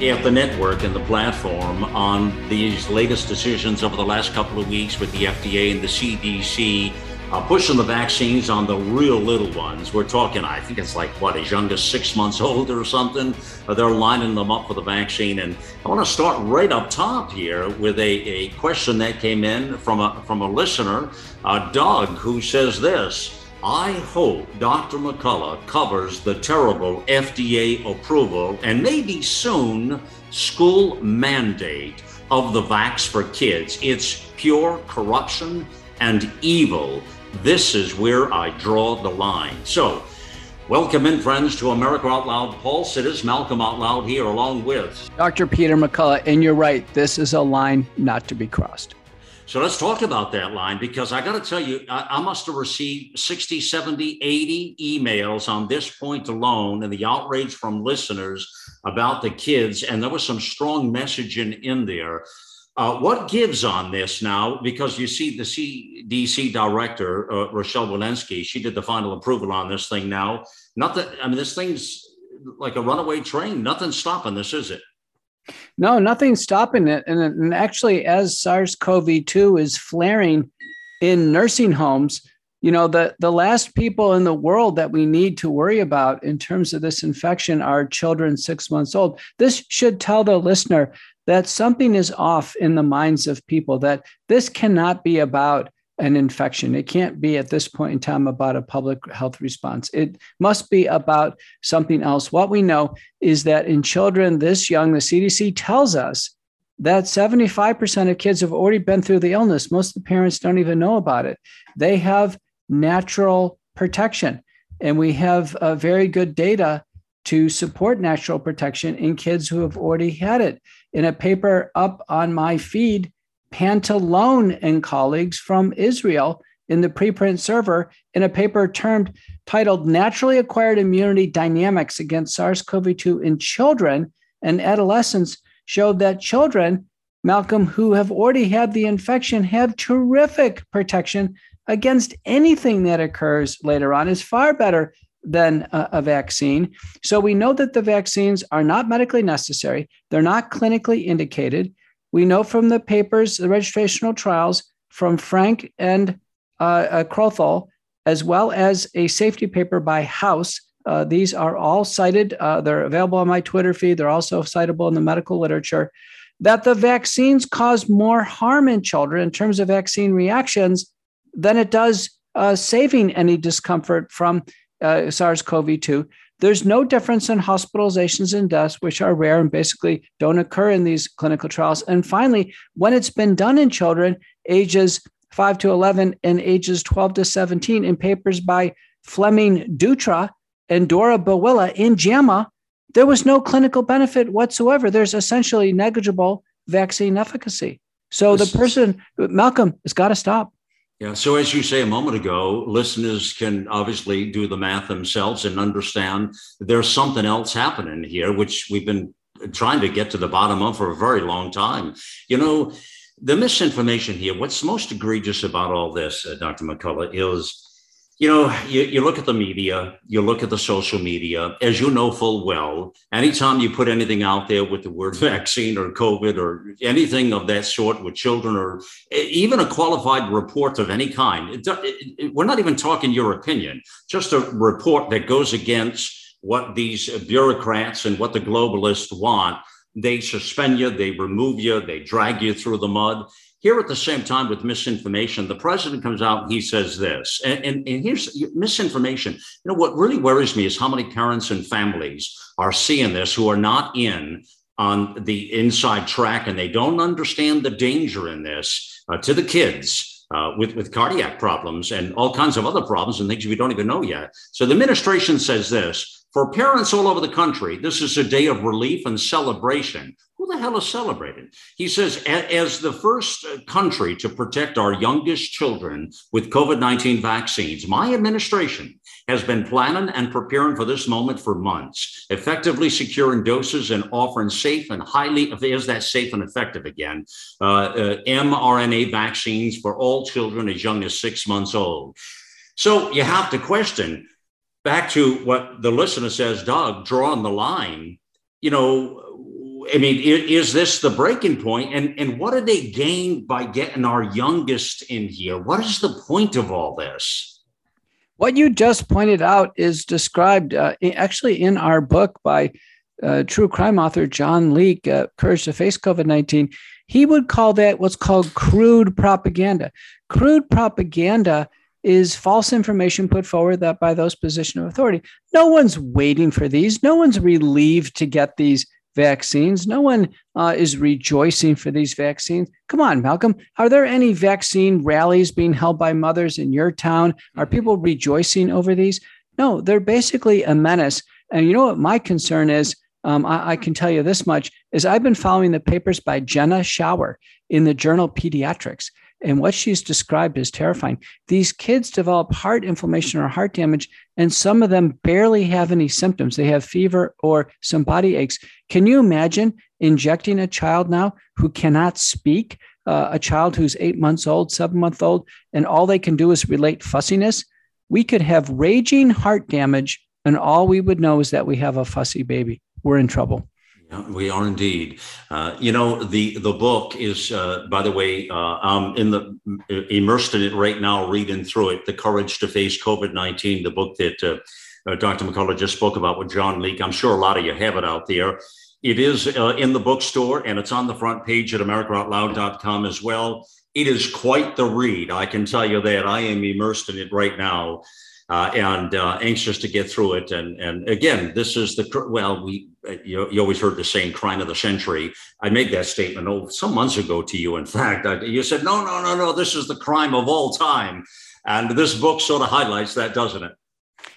at the network and the platform on these latest decisions over the last couple of weeks with the FDA and the CDC uh, pushing the vaccines on the real little ones. We're talking, I think it's like what, as young as six months old or something. Uh, they're lining them up for the vaccine. And I want to start right up top here with a, a question that came in from a from a listener, uh, Doug, who says this. I hope Dr. McCullough covers the terrible FDA approval and maybe soon school mandate of the Vax for Kids. It's pure corruption and evil. This is where I draw the line. So, welcome in, friends, to America Out Loud Pulse. It is Malcolm Out Loud here, along with Dr. Peter McCullough. And you're right, this is a line not to be crossed. So let's talk about that line because I got to tell you, I, I, must have received 60, 70, 80 emails on this point alone and the outrage from listeners about the kids. And there was some strong messaging in there. Uh, what gives on this now? Because you see, the CDC director, uh, Rochelle Walensky, she did the final approval on this thing now. Nothing, I mean, this thing's like a runaway train. Nothing's stopping this, is it? No, nothing's stopping it. And, and actually, as SARS CoV 2 is flaring in nursing homes, you know, the, the last people in the world that we need to worry about in terms of this infection are children six months old. This should tell the listener that something is off in the minds of people, that this cannot be about an infection. It can't be at this point in time about a public health response. It must be about something else. What we know is that in children this young, the CDC tells us that 75% of kids have already been through the illness. Most of the parents don't even know about it. They have natural protection. And we have uh, very good data to support natural protection in kids who have already had it. In a paper up on my feed, Pantalone and colleagues from Israel in the preprint server in a paper termed titled Naturally Acquired Immunity Dynamics Against SARS CoV 2 in Children and Adolescents showed that children, Malcolm, who have already had the infection, have terrific protection against anything that occurs later on, is far better than a, a, vaccine. So we know that the vaccines are not medically necessary, they're not clinically indicated. We know from the papers, the registrational trials from Frenck and uh, uh, Crothall, as well as a safety paper by Hause. Uh, these are all cited. Uh, they're available on my Twitter feed. They're also citable in the medical literature. That the vaccines cause more harm in children in terms of vaccine reactions than it does uh, saving any discomfort from uh, SARS CoV 2. There's no difference in hospitalizations and deaths, which are rare and basically don't occur in these clinical trials. And finally, when it's been done in children ages 5 to 11 and ages 12 to 17 in papers by Fleming Dutra and Dorabawila in JAMA, there was no clinical benefit whatsoever. There's essentially negligible vaccine efficacy. So the person, Malcolm, has got to stop. Yeah. So, as you say a moment ago, listeners can obviously do the math themselves and understand there's something else happening here, which we've been trying to get to the bottom of for a very long time. You know, the misinformation here, what's most egregious about all this, uh, Dr. McCullough, is you know, you, you look at the media, you look at the social media, as you know full well, anytime you put anything out there with the word vaccine or COVID or anything of that sort with children or eh, even a qualified report of any kind, it, it, it, we're not even talking your opinion, just a report that goes against what these bureaucrats and what the globalists want. They suspend you, they remove you, they drag you through the mud. Here at the same time with misinformation, the president comes out and he says this, and, and, and here's misinformation. You know, what really worries me is how many parents and families are seeing this who are not in on the inside track and they don't understand the danger in this uh, to the kids. Uh, with, with cardiac problems and all kinds of other problems and things we don't even know yet. So the administration says this For parents all over the country, this is a day of relief and celebration. Who the hell is celebrating? He says, as the first country to protect our youngest children with COVID 19 vaccines, my administration has been planning and preparing for this moment for months, effectively securing doses and offering safe and highly, is that safe and effective again, uh, uh, mRNA vaccines for all children as young as six months old. So you have to question back to what the listener says, Doug, drawing the line, you know, I mean, is this the breaking point? And, and what do they gain by getting our youngest in here? What is the point of all this? What you just pointed out is described uh, actually in our book by uh, true crime author John Leake, uh, Courage to Face COVID 19. He would call that what's called crude propaganda. Crude propaganda is false information put forward that by those position of authority. No one's waiting for these. No one's relieved to get these vaccines. No one uh, is rejoicing for these vaccines. Come on, Malcolm. Are there any vaccine rallies being held by mothers in your town? Are people rejoicing over these? No, they're basically a menace. And you know what my concern is? Um, I, I, can tell you this much: is I've been following the papers by Jenna Schauer in the journal Pediatrics, and what she's described is terrifying. These kids develop heart inflammation or heart damage, and some of them barely have any symptoms. They have fever or some body aches. Can you imagine injecting a child now who cannot speak, uh, a child who's eight months old, seven month old, and all they can do is relate fussiness? We could have raging heart damage, and all we would know is that we have a fussy baby. We're in trouble. We are indeed. Uh, you know, the the book is, uh, by the way, uh, I'm in the immersed in it right now, reading through it. The Courage to Face COVID nineteen, the book that uh, uh, Dr. McCullough just spoke about with John Leake. I'm sure a lot of you have it out there. It is uh, in the bookstore and it's on the front page at AmericaOutloud.com as well. It is quite the read. I can tell you that. I am immersed in it right now uh, and uh, anxious to get through it. And and again, this is the well, we you, you always heard the saying "crime of the century." I made that statement oh some months ago to you. In fact, I, you said no, no, no, no. This is the crime of all time, and this book sort of highlights that, doesn't it?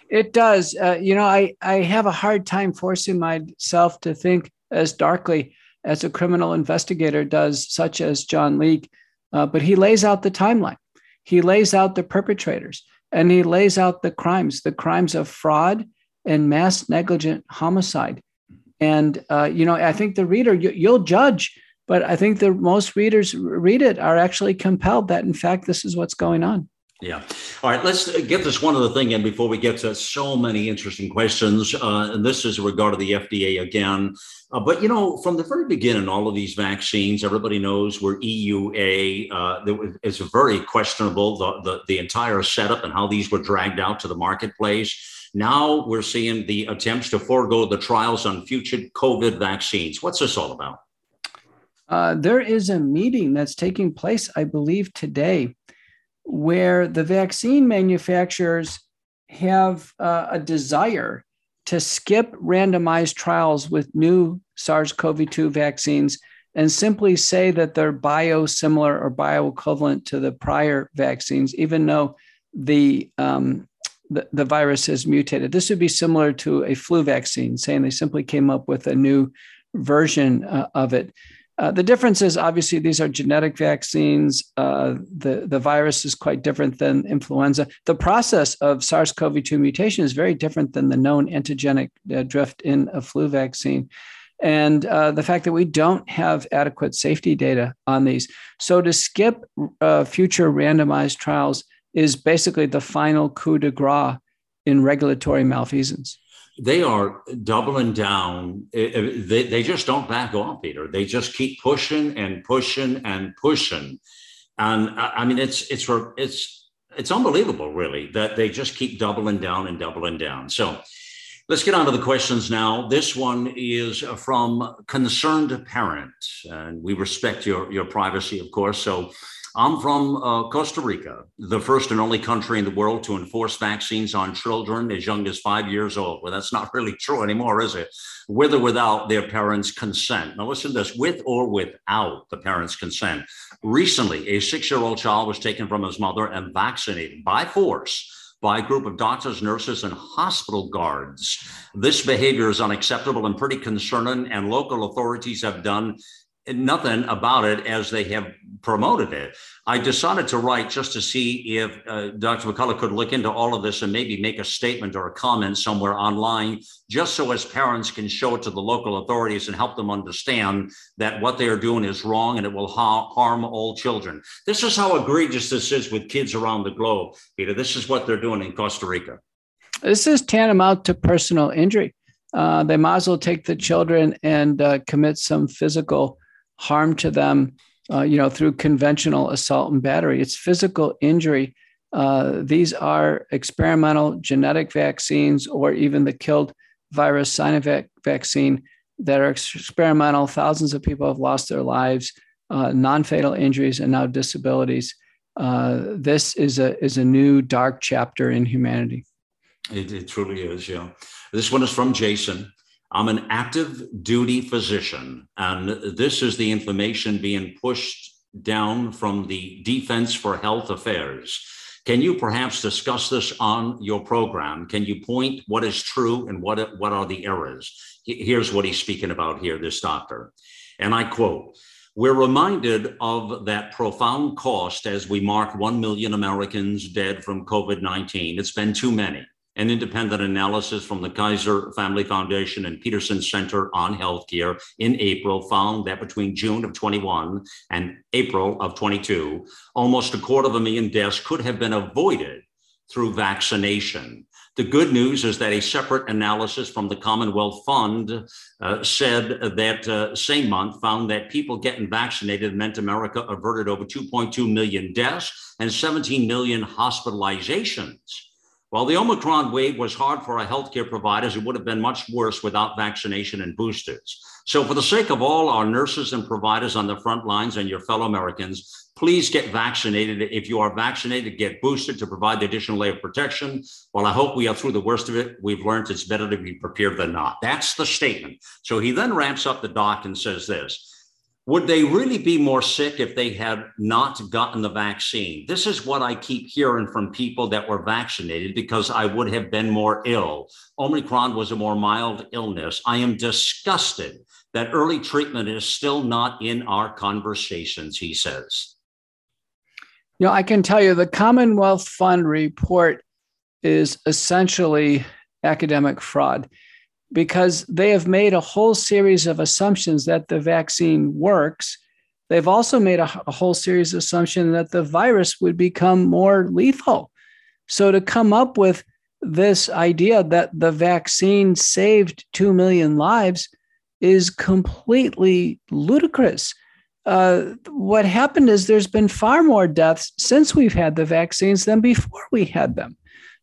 It does. Uh, you know, I I have a hard time forcing myself to think as darkly as a criminal investigator does, such as John Leake. Uh, but he lays out the timeline. He lays out the perpetrators and he lays out the crimes, the crimes of fraud and mass negligent homicide. And uh, you know, I think the reader you, you'll judge, but I think the most readers read it are actually compelled that in fact this is what's going on. Yeah. All right. Let's get this one other thing in before we get to so many interesting questions. Uh, and this is regard to the FDA again. Uh, but, you know, from the very beginning, all of these vaccines, everybody knows were EUA. Uh, it's very questionable, the, the, the entire setup and how these were dragged out to the marketplace. Now we're seeing the attempts to forego the trials on future COVID vaccines. What's this all about? Uh, there is a meeting that's taking place, I believe, today where the vaccine manufacturers have uh, a desire to skip randomized trials with new SARS CoV 2 vaccines and simply say that they're biosimilar or bioequivalent to the prior vaccines, even though the, um, the, the virus has mutated. This would be similar to a flu vaccine, saying they simply came up with a new version uh, of it. Uh, the difference is obviously these are genetic vaccines. Uh, the, the virus is quite different than influenza. The process of SARS CoV 2 mutation is very different than the known antigenic uh, drift in a flu vaccine. And uh, the fact that we don't have adequate safety data on these. So to skip uh, future randomized trials is basically the final coup de grace in regulatory malfeasance they are doubling down. Eh, eh, they, they just don't back off, Peter. They just keep pushing and pushing and pushing. And uh, I mean, it's it's it's it's unbelievable, really, that they just keep doubling down and doubling down. So let's get on to the questions now. This one is from concerned parent, and we respect your your privacy, of course. So I'm from uh, Costa Rica, the first and only country in the world to enforce vaccines on children as young as five years old. Well, that's not really true anymore, is it? With or without their parents' consent. Now, listen to this with or without the parents' consent. Recently, a six year old child was taken from his mother and vaccinated by force by a group of doctors, nurses, and hospital guards. This behavior is unacceptable and pretty concerning, and local authorities have done nothing about it as they have promoted it. I decided to write just to see if uh, Dr. McCullough could look into all of this and maybe make a statement or a comment somewhere online, just so as parents can show it to the local authorities and help them understand that what they are doing is wrong and it will ha- harm all children. This is how egregious this is with kids around the globe, Peter. This is what they're doing in Costa Rica. This is tantamount to personal injury. Uh, they might as well take the children and uh, commit some physical harm to them, uh, you know, through conventional assault and battery. It's physical injury. Uh, these are experimental genetic vaccines or even the killed virus Sinovac vaccine that are experimental. Thousands of people have lost their lives, uh, non-fatal injuries, and now disabilities. Uh, this is a is a new dark chapter in humanity. It, it truly is. Yeah. This one is from Jason. I'm an active duty physician, and this is the information being pushed down from the Defense for Health Affairs. Can you perhaps discuss this on your program? Can you point what is true and what, what are the errors? Here's what he's speaking about here, this doctor. And I quote, we're reminded of that profound cost as we mark 1 million Americans dead from COVID 19. It's been too many. An independent analysis from the Kaiser Family Foundation and Peterson Center on Healthcare in April found that between June of 21 and April of 22, almost a quarter of a million deaths could have been avoided through vaccination. The good news is that a separate analysis from the Commonwealth Fund uh, said that uh, same month found that people getting vaccinated meant America averted over 2.2 million deaths and 17 million hospitalizations. While the Omicron wave was hard for our healthcare providers, it would have been much worse without vaccination and boosters. So, for the sake of all our nurses and providers on the front lines and your fellow Americans, please get vaccinated. If you are vaccinated, get boosted to provide the additional layer of protection. While I hope we are through the worst of it, we've learned it's better to be prepared than not. That's the statement. So he then ramps up the doc and says this would they really be more sick if they had not gotten the vaccine? This is what I keep hearing from people that were vaccinated because I would have been more ill. Omicron was a more mild illness. I am disgusted that early treatment is still not in our conversations, he says. You know, I can tell you the Commonwealth Fund report is essentially academic fraud because they have made a whole series of assumptions that the vaccine works. They've also made a, a whole series of assumptions that the virus would become more lethal. So to come up with this idea that the vaccine saved 2 million lives is completely ludicrous. Uh, what happened is there's been far more deaths since we've had the vaccines than before we had them.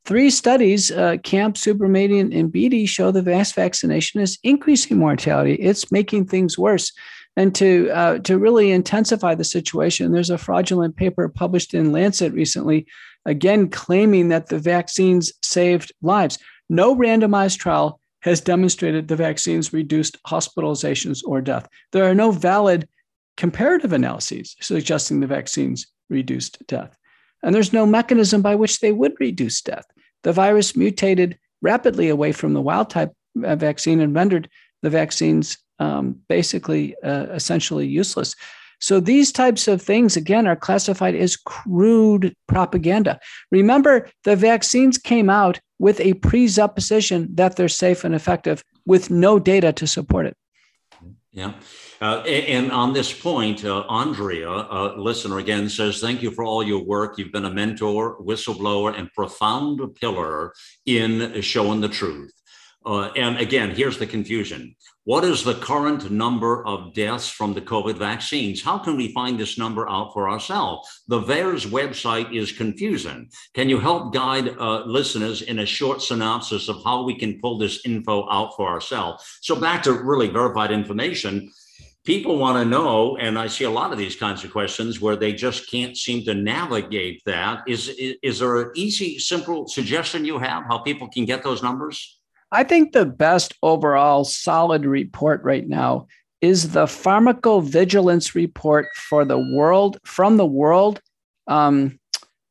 Three studies, uh, Kampf, Subramanian, and Beattie, show the mass vaccination is increasing mortality. It's making things worse. And to uh, to really intensify the situation, there's a fraudulent paper published in Lancet recently, again claiming that the vaccines saved lives. No randomized trial has demonstrated the vaccines reduced hospitalizations or death. There are no valid comparative analyses suggesting the vaccines reduced death. And there's no mechanism by which they would reduce death the virus mutated rapidly away from the wild type uh, vaccine and rendered the vaccines um, basically uh, essentially useless. So these types of things, again, are classified as crude propaganda. Remember, the vaccines came out with a presupposition that they're safe and effective with no data to support it. Yeah. Uh, and on this point, uh, Andrea, a listener again, says, Thank you for all your work. You've been a mentor, whistleblower, and profound pillar in showing the truth. Uh, and again, here's the confusion. What is the current number of deaths from the COVID vaccines? How can we find this number out for ourselves? The VAERS website is confusing. Can you help guide uh, listeners in a short synopsis of how we can pull this info out for ourselves? So, back to really verified information people want to know, and I see a lot of these kinds of questions where they just can't seem to navigate that. Is, is, is there an easy, simple suggestion you have how people can get those numbers? I think the best overall solid report right now is the pharmacovigilance report for the world from the World um,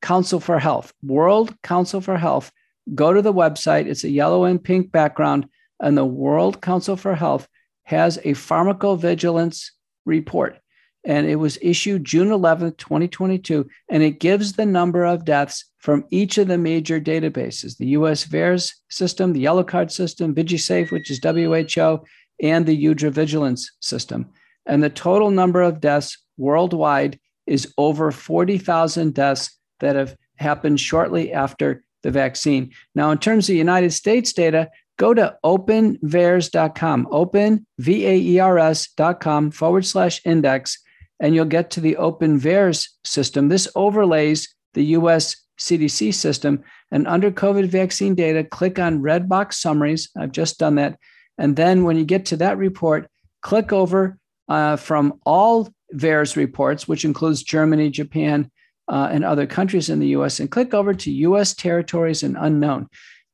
Council for Health, World Council for Health. Go to the website. It's a yellow and pink background, and the World Council for Health has a pharmacovigilance report. And it was issued June 11th, 2022. And it gives the number of deaths from each of the major databases the US VAERS system, the Yellow Card system, VigiSafe, which is WHO, and the EudraVigilance system. And the total number of deaths worldwide is over 40,000 deaths that have happened shortly after the vaccine. Now, in terms of United States data, go to openvaers.com, open, V A E R S.com forward slash index, and you'll get to the Open VAERS system. This overlays the US CDC system. And under COVID vaccine data, click on red box summaries. I've just done that. And then when you get to that report, click over uh, from all VAERS reports, which includes Germany, Japan, uh, and other countries in the US, and click over to US territories and unknown.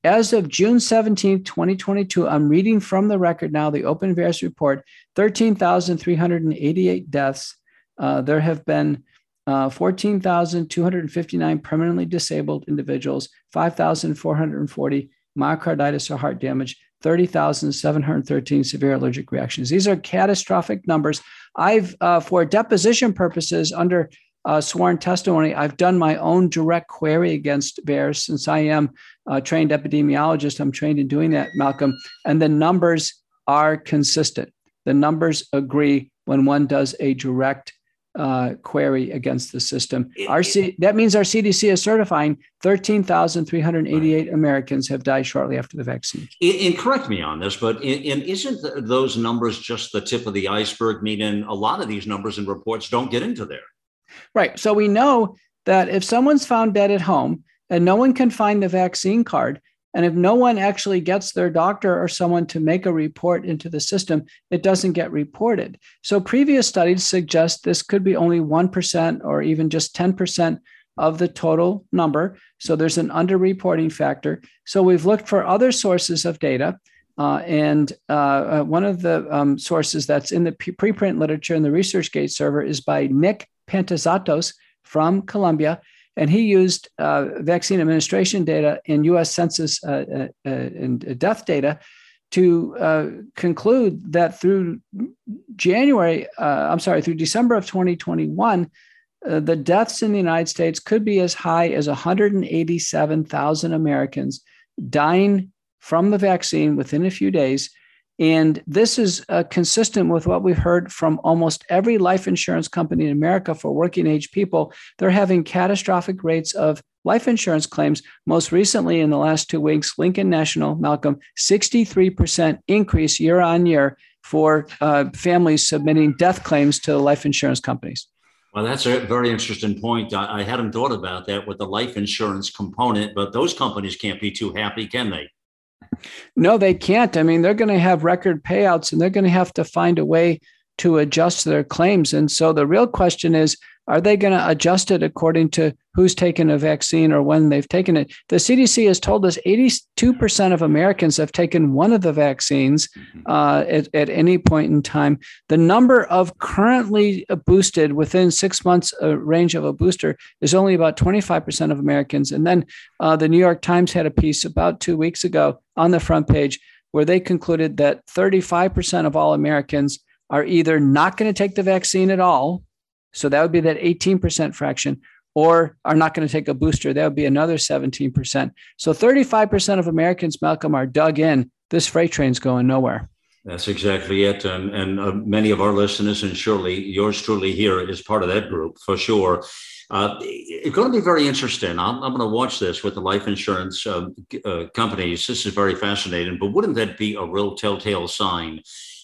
As of June 17, 2022, I'm reading from the record now, the Open VAERS report 13,388 deaths. Uh, there have been uh, 14,259 permanently disabled individuals, 5,440 myocarditis or heart damage, 30,713 severe allergic reactions. These are catastrophic numbers. I've, uh, for deposition purposes, under uh, sworn testimony, I've done my own direct query against VAERS since I am a trained epidemiologist. I'm trained in doing that, Malcolm. And the numbers are consistent. The numbers agree when one does a direct uh, query against the system. Our C- that means our CDC is certifying 13,388 right. Americans have died shortly after the vaccine. And, correct me on this, but and isn't those numbers just the tip of the iceberg? Meaning a lot of these numbers and reports don't get into there. Right. So we know that if someone's found dead at home and no one can find the vaccine card, and if no one actually gets their doctor or someone to make a report into the system, it doesn't get reported. So previous studies suggest this could be only 1% or even just 10% of the total number. So there's an underreporting factor. So we've looked for other sources of data. Uh, and uh, uh, one of the um, sources that's in the preprint literature in the ResearchGate server is by Nick Pantazatos from Columbia, and he used uh, vaccine administration data and U.S. Census uh, uh, uh, and death data to uh, conclude that through January, uh, I'm sorry, through December of 2021, the deaths in the United States could be as high as 187,000 Americans dying from the vaccine within a few days and this is uh, consistent with what we've heard from almost every life insurance company in America for working age people. They're having catastrophic rates of life insurance claims. Most recently, in the last two weeks, Lincoln National, Malcolm, 63% increase year on year for uh, families submitting death claims to life insurance companies. Well, that's a very interesting point. I, I hadn't thought about that with the life insurance component, but those companies can't be too happy, can they? No, they can't. I mean, they're going to have record payouts and they're going to have to find a way to adjust their claims. And so the real question is are they going to adjust it according to who's taken a vaccine or when they've taken it? The CDC has told us 82% of Americans have taken one of the vaccines mm-hmm. uh, at, at any point in time. The number of currently boosted within six months uh, range of a booster is only about 25% of Americans. And then uh, the New York Times had a piece about two weeks ago on the front page where they concluded that 35% of all Americans are either not going to take the vaccine at all so that would be that 18% fraction, or are not going to take a booster. That would be another 17%. So 35% of Americans, Malcolm, are dug in. This freight train's going nowhere. That's exactly it. And, and uh, many of our listeners, and surely yours truly here is part of that group for sure. Uh, it's going to be very interesting. I'm, I'm, going to watch this with the life insurance uh, uh, companies. This is very fascinating. But wouldn't that be a real telltale sign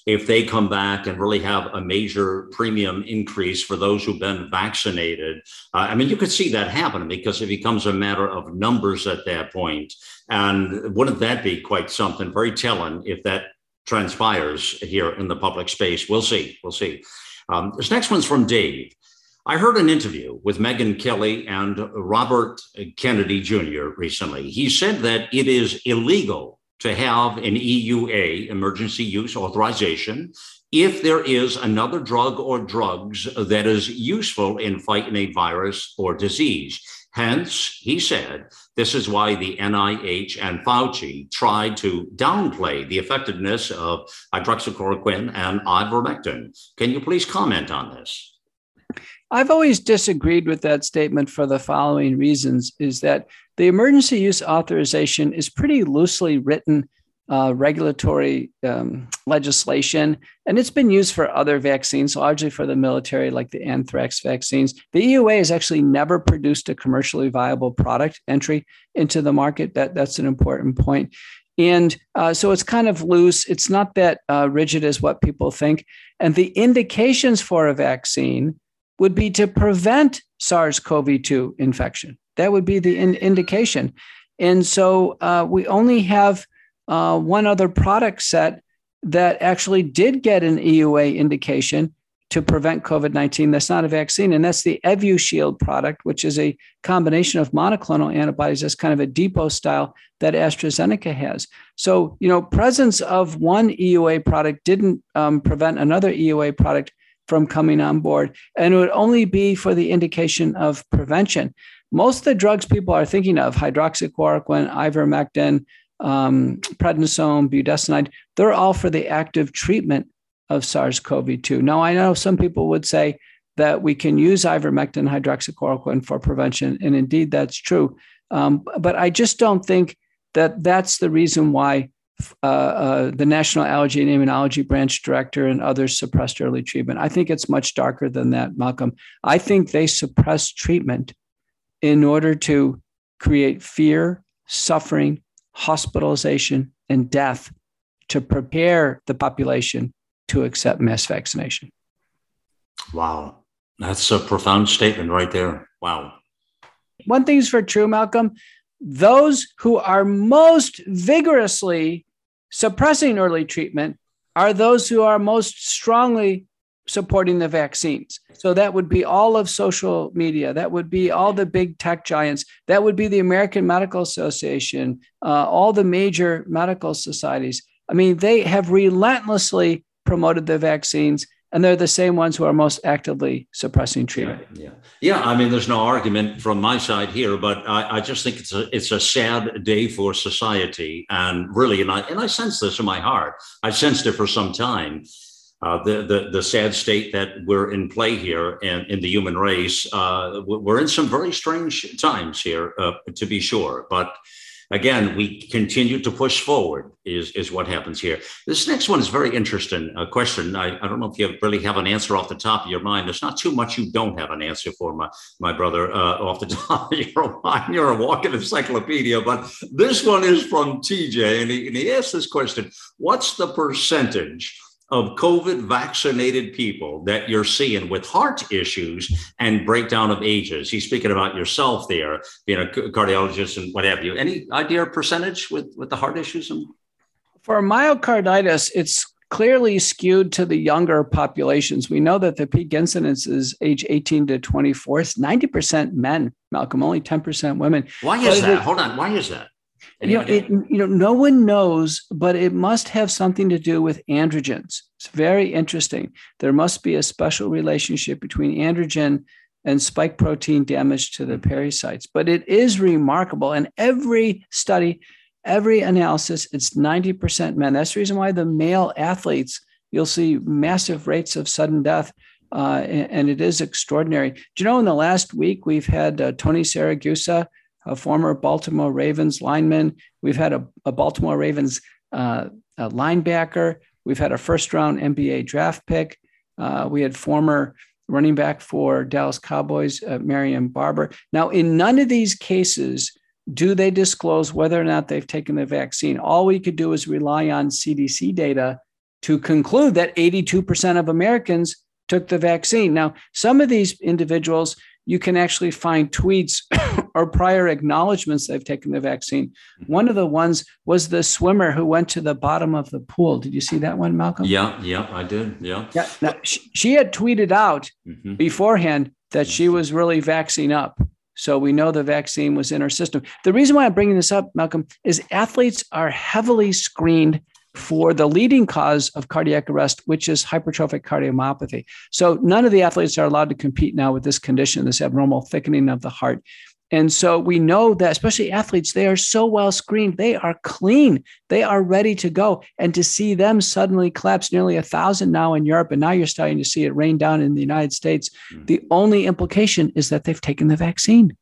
if they come back and really have a major premium increase for those who've been vaccinated. Uh, I mean, you could see that happening because it becomes a matter of numbers at that point. And wouldn't that be quite something very telling if that transpires here in the public space? We'll see. We'll see. Um, this next one's from Dave. I heard an interview with Megyn Kelly and Robert Kennedy Jr. recently. He said that it is illegal to have an EUA, emergency use authorization, if there is another drug or drugs that is useful in fighting a virus or disease. Hence, he said, this is why the NIH and Fauci tried to downplay the effectiveness of hydroxychloroquine and ivermectin. Can you please comment on this? I've always disagreed with that statement for the following reasons is that the emergency use authorization is pretty loosely written uh, regulatory um, legislation, and it's been used for other vaccines, largely for the military, like the anthrax vaccines. The EUA has actually never produced a commercially viable product entry into the market. That that's an important point. And uh, so it's kind of loose. It's not that uh, rigid as what people think. And the indications for a vaccine would be to prevent SARS CoV 2 infection. That would be the in- indication. And so uh, we only have uh, one other product set that actually did get an EUA indication to prevent COVID 19. That's not a vaccine, and that's the Evusheld product, which is a combination of monoclonal antibodies. That's kind of a depot style that AstraZeneca has. So, you know, presence of one EUA product didn't um, prevent another EUA product from coming on board, and it would only be for the indication of prevention. Most of the drugs people are thinking of, hydroxychloroquine, ivermectin, um, prednisone, budesonide, they're all for the active treatment of SARS CoV 2. Now, I know some people would say that we can use ivermectin hydroxychloroquine for prevention, and indeed that's true. Um, but I just don't think that that's the reason why uh, uh, the National Allergy and Immunology Branch Director and others suppressed early treatment. I think it's much darker than that, Malcolm. I think they suppressed treatment in order to create fear, suffering, hospitalization, and death to prepare the population to accept mass vaccination. Wow. That's a profound statement right there. Wow. One thing's for true, Malcolm. Those who are most vigorously suppressing early treatment are those who are most strongly supporting the vaccines. So that would be all of social media. That would be all the big tech giants. That would be the American Medical Association, uh, all the major medical societies. I mean, they have relentlessly promoted the vaccines and they're the same ones who are most actively suppressing treatment. Yeah, yeah, yeah. I mean, there's no argument from my side here, but I, I, just think it's a it's a sad day for society, and really, and I and I sense this in my heart. I've sensed it for some time uh, the, the, the sad state that we're in play here in, in the human race. Uh, we're in some very strange times here, uh, to be sure. But again, we continue to push forward, is, is what happens here. This next one is very interesting. A question. I, I don't know if you really have an answer off the top of your mind. There's not too much you don't have an answer for, my, my brother, uh, off the top of your mind. You're a walking encyclopedia. But this one is from TJ, and he, and he asked this question What's the percentage? Of COVID vaccinated people that you're seeing with heart issues and breakdown of ages? He's speaking about yourself there, being a cardiologist and what have you. Any idea of percentage with, with the heart issues? And for myocarditis, it's clearly skewed to the younger populations. We know that the peak incidence is age 18 to 24. It's 90% men, Malcolm, only 10% women. Why is but that? Hold on. Why is that? You know, it, you know, no one knows, but it must have something to do with androgens. It's very interesting. There must be a special relationship between androgen and spike protein damage to the pericytes. But it is remarkable. And every study, every analysis, it's 90% men. That's the reason why the male athletes, you'll see massive rates of sudden death. Uh, and, and, it is extraordinary. Do you know in the last week we've had uh, Tony Siragusa, a former Baltimore Ravens lineman. We've had a, a Baltimore Ravens uh, a linebacker. We've had a first round NBA draft pick. Uh, we had former running back for Dallas Cowboys, uh, Marion Barber. Now, in none of these cases do they disclose whether or not they've taken the vaccine. All we could do is rely on CDC data to conclude that 82% of Americans took the vaccine. Now, some of these individuals you can actually find tweets or prior acknowledgments they've taken the vaccine. Mm-hmm. One of the ones was the swimmer who went to the bottom of the pool. Did you see that one, Malcolm? Yeah, yeah, I did. Yeah. Yeah. Now, she, she had tweeted out mm-hmm. beforehand that she was really vaccine up. So we know the vaccine was in her system. The reason why I'm bringing this up, Malcolm, is athletes are heavily screened for the leading cause of cardiac arrest, which is hypertrophic cardiomyopathy. So none of the athletes are allowed to compete now with this condition, this abnormal thickening of the heart. And so we know that, especially athletes, they are so well screened. They are clean. They are ready to go. And to see them suddenly collapse nearly a thousand now in Europe, and now you're starting to see it rain down in the United States, mm-hmm. the only implication is that they've taken the vaccine.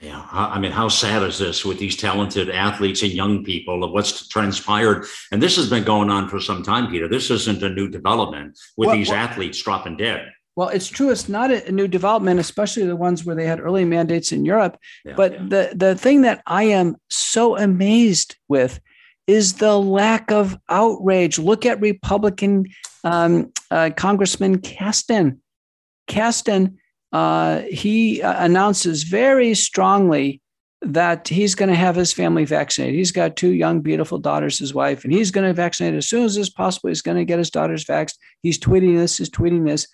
Yeah, I mean, how sad is this with these talented athletes and young people of what's transpired? And this has been going on for some time, Peter. This isn't a new development with well, these well, athletes dropping dead. Well, it's true. It's not a new development, especially the ones where they had early mandates in Europe. Yeah, but yeah. the the thing that I am so amazed with is the lack of outrage. Look at Republican um, uh, Congressman Casten. Casten, uh, he uh, announces very strongly that he's going to have his family vaccinated. He's got two young, beautiful daughters, his wife, and he's going to vaccinate as soon as is possible. He's going to get his daughters vaxxed. He's tweeting this, he's tweeting this.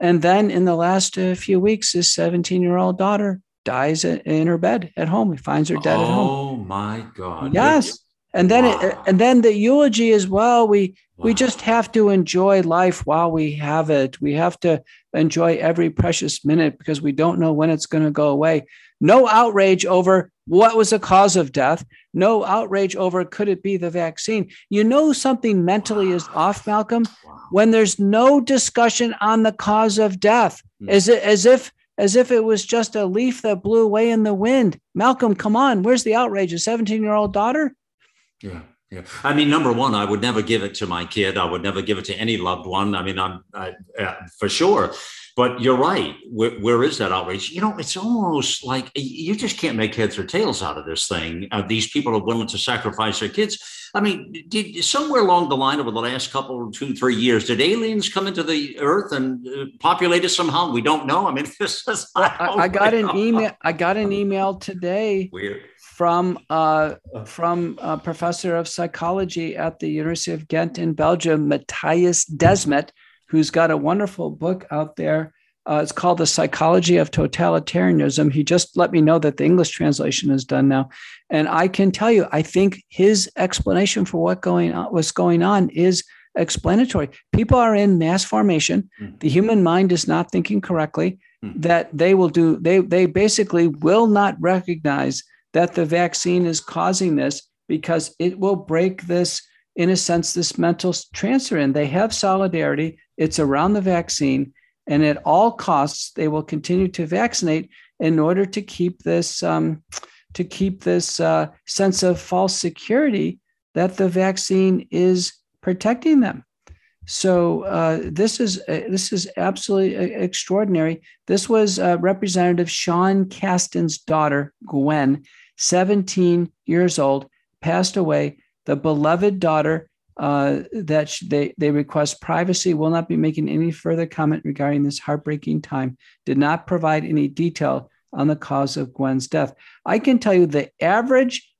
And then in the last uh, few weeks, his 17 year old daughter dies in her bed at home. He finds her dead oh, at home. Oh my God. Yes. And then wow. it, and then the eulogy as well, we wow. we just have to enjoy life while we have it. We have to enjoy every precious minute because we don't know when it's going to go away. No outrage over what was the cause of death. No outrage over could it be the vaccine. You know something mentally wow. is off, Malcolm, when there's no discussion on the cause of death. Mm. Is it as if as if it was just a leaf that blew away in the wind? Malcolm, come on, where's the outrage? A 17 year old daughter? Yeah. Yeah. I mean, number one, I would never give it to my kid. I would never give it to any loved one. I mean, I'm I, uh, for sure. But you're right. Where, where is that outrage? You know, it's almost like you just can't make heads or tails out of this thing. Uh, these people are willing to sacrifice their kids. I mean, did somewhere along the line over the last couple, two, three years, did aliens come into the earth and uh, populate it somehow? We don't know. I mean, this is. I, I, I got an email. I got an email today. Weird from uh, from a professor of psychology at the University of Ghent in Belgium, Mattias Desmet, who's got a wonderful book out there. Uh, it's called The Psychology of Totalitarianism. He just let me know that the English translation is done now. And I can tell you, I think his explanation for what going on, what's going on is explanatory. People are in mass formation. Mm. The human mind is not thinking correctly. Mm. That they will do, they they basically will not recognize that the vaccine is causing this because it will break this, in a sense, this mental transfer. And they have solidarity. It's around the vaccine. And at all costs, they will continue to vaccinate in order to keep this um, to keep this uh, sense of false security that the vaccine is protecting them. So uh, this is uh, this is absolutely uh, extraordinary. This was uh, Representative Sean Casten's daughter, Gwen, 17 years old, passed away. The beloved daughter uh, that they, they request privacy, will not be making any further comment regarding this heartbreaking time, did not provide any detail on the cause of Gwen's death. I can tell you the average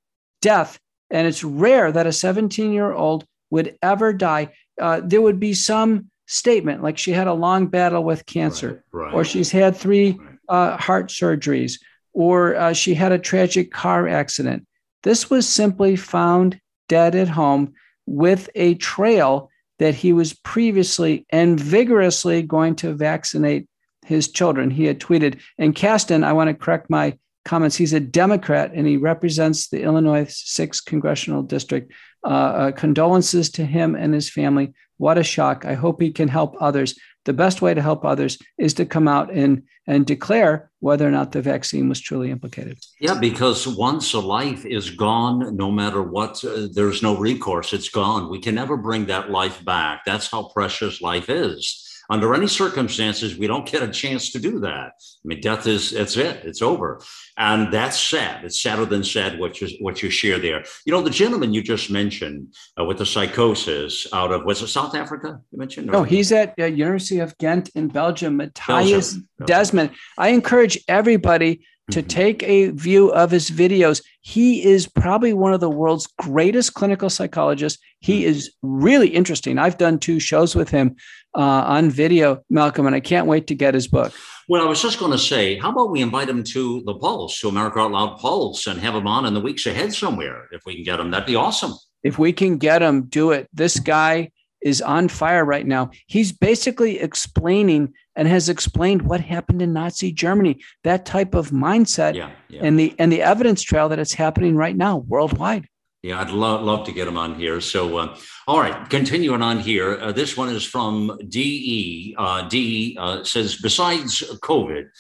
death, and it's rare that a 17 year old would ever die. Uh, there would be some statement like she had a long battle with cancer, right, right. or she's had three uh, heart surgeries, or uh, she had a tragic car accident. This was simply found dead at home with a trail that he was previously and vigorously going to vaccinate his children. He had tweeted, and Casten, I want to correct my comments, he's a Democrat and he represents the Illinois 6th Congressional District. Uh, uh, condolences to him and his family. What a shock. I hope he can help others. The best way to help others is to come out and, and declare whether or not the vaccine was truly implicated. Yeah, because once a life is gone, no matter what, uh, there's no recourse. It's gone. We can never bring that life back. That's how precious life is. Under any circumstances, we don't get a chance to do that. I mean, death is it's it, it's over, and that's sad. It's sadder than sad what you what you share there. You know, the gentleman you just mentioned uh, with the psychosis out of was it South Africa? You mentioned? No, he's at uh, University of Ghent in Belgium. Mattias Belgium. Desmet. I encourage everybody to mm-hmm. take a view of his videos. He is probably one of the world's greatest clinical psychologists. He mm-hmm. is really interesting. I've done two shows with him uh, on video, Malcolm, and I can't wait to get his book. Well, I was just going to say, how about we invite him to the Pulse, to America Out Loud Pulse, and have him on in the weeks ahead somewhere if we can get him? That'd be awesome. If we can get him, do it. This guy is on fire right now. He's basically explaining and has explained what happened in Nazi Germany, that type of mindset yeah, yeah. and the and the evidence trail that it's happening right now worldwide. Yeah, I'd love, love to get him on here. So, uh, all right, continuing on here. Uh, this one is from DE. Uh, DE uh, says, besides COVID,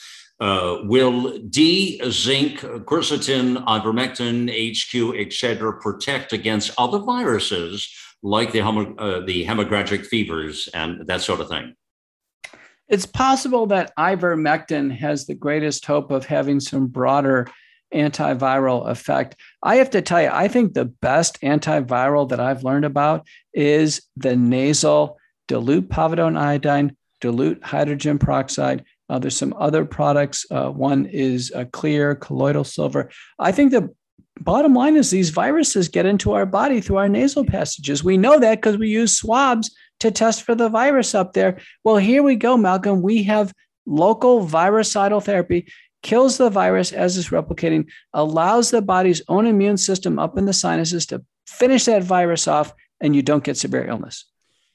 uh, will D, zinc, quercetin, ivermectin, HQ, etc., protect against other viruses like the, uh, the hemorrhagic fevers and that sort of thing? It's possible that ivermectin has the greatest hope of having some broader antiviral effect. I have to tell you, I think the best antiviral that I've learned about is the nasal dilute povidone iodine, dilute hydrogen peroxide. Uh, there's some other products. Uh, one is a clear colloidal silver. I think the bottom line is these viruses get into our body through our nasal passages. We know that because we use swabs to test for the virus up there. Well, here we go, Malcolm. We have local virucidal therapy kills the virus as it's replicating, allows the body's own immune system up in the sinuses to finish that virus off, and you don't get severe illness.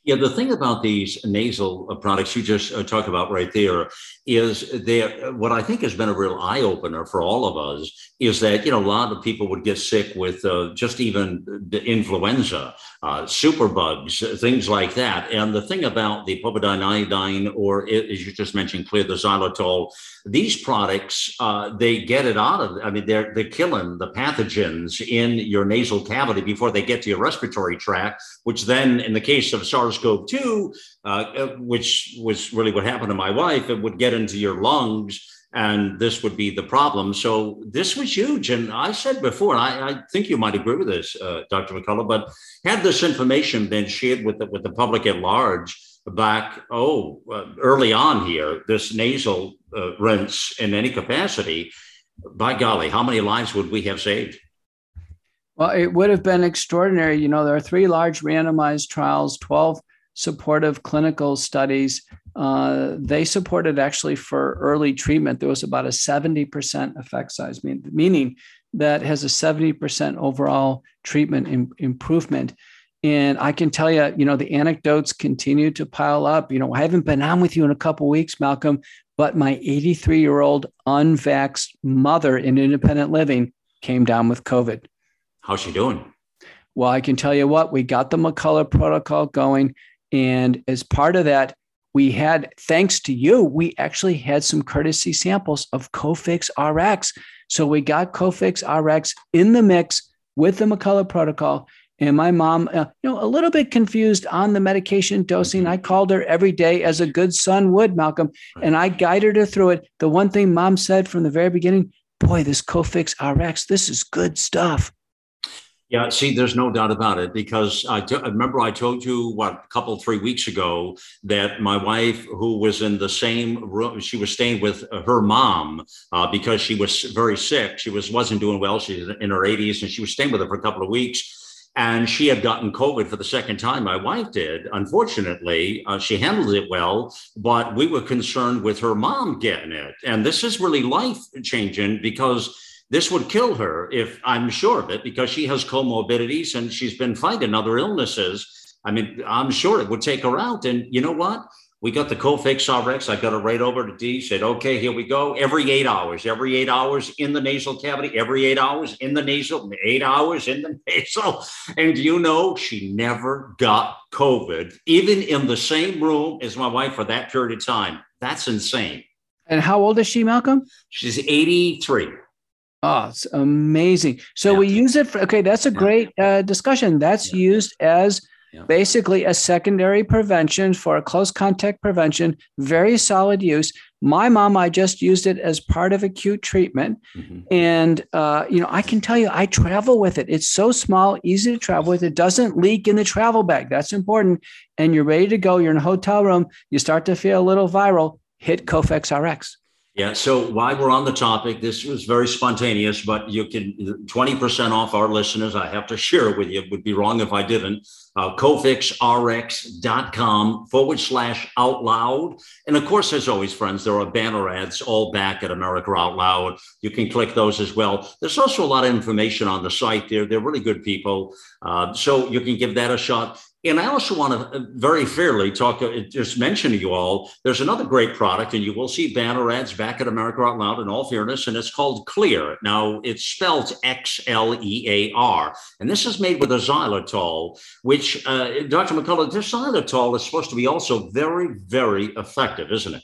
Yeah, the thing about these nasal uh, products you just uh, talked about right there is that what I think has been a real eye opener for all of us is that you know a lot of people would get sick with uh, just even the influenza, uh, superbugs, things like that. And the thing about the povidone iodine, or as you just mentioned, Xlear the xylitol, these products uh, they get it out of. I mean, they're they're killing the pathogens in your nasal cavity before they get to your respiratory tract, which then, in the case of SARS SARS-CoV-2, uh, uh, which was really what happened to my wife, it would get into your lungs and this would be the problem. So this was huge. And I said before, and I, I think you might agree with this, uh, Dr. McCullough, but had this information been shared with the, with the public at large back, oh, uh, early on here, this nasal uh, rinse in any capacity, by golly, how many lives would we have saved? Well, it would have been extraordinary. You know, there are three large randomized trials, 12 supportive clinical studies. Uh, they supported actually for early treatment. There was about a 70% effect size, mean, meaning that has a 70% overall treatment Im- improvement. And I can tell you, you know, the anecdotes continue to pile up. You know, I haven't been on with you in a couple weeks, Malcolm, but my 83 year old unvaxxed mother in independent living came down with COVID. How's she doing? Well, I can tell you what, we got the McCullough protocol going. And as part of that, we had, thanks to you, we actually had some courtesy samples of Cofix RX. So we got Cofix RX in the mix with the McCullough protocol. And my mom, uh, you know, a little bit confused on the medication dosing. I called her every day as a good son would, Malcolm, and I guided her through it. The one thing mom said from the very beginning, boy, this Cofix RX, this is good stuff. Yeah, see, there's no doubt about it because I, remember I told you what a couple three weeks ago that my wife, who was in the same room, she was staying with her mom uh, because she was very sick. She was wasn't doing well. She's in her 80s, and she was staying with her for a couple of weeks. And she had gotten COVID for the second time. My wife did. Unfortunately, uh, she handled it well, but we were concerned with her mom getting it. And this is really life changing because this would kill her if I'm sure of it because she has comorbidities and she's been fighting other illnesses. I mean, I'm sure it would take her out. And you know what? We got the Cofix RX. I got it right over to D. Said, okay, here we go. Every eight hours, every eight hours in the nasal cavity, every eight hours in the nasal, eight hours in the nasal. And you know, she never got COVID, even in the same room as my wife for that period of time. That's insane. And how old is she, Malcolm? She's 83. Oh, it's amazing. So yeah. we use it for, okay, that's a great uh, discussion. That's yeah. used as yeah. basically a secondary prevention for a close contact prevention, very solid use. My mom, I just used it as part of acute treatment. Mm-hmm. And, uh, you know, I can tell you, I travel with it. It's so small, easy to travel with. It doesn't leak in the travel bag. That's important. And you're ready to go. You're in a hotel room. You start to feel a little viral. Hit Cofix RX. Yeah. So while we're on the topic, this was very spontaneous, but you can 20% off our listeners. I have to share it with you. It would be wrong if I didn't. Uh, CofixRx.com forward slash out loud. And of course, as always, friends, there are banner ads all back at America Out Loud. You can click those as well. There's also a lot of information on the site there. They're really good people. Uh, so you can give that a shot. And I also want to uh, very fairly talk, uh, just mention to you all, there's another great product, and you will see banner ads back at America Out Loud in all fairness, and it's called Xlear. Now, it's spelled X L E A R. And this is made with a xylitol, which, uh, Dr. McCullough, this xylitol is supposed to be also very, very effective, isn't it?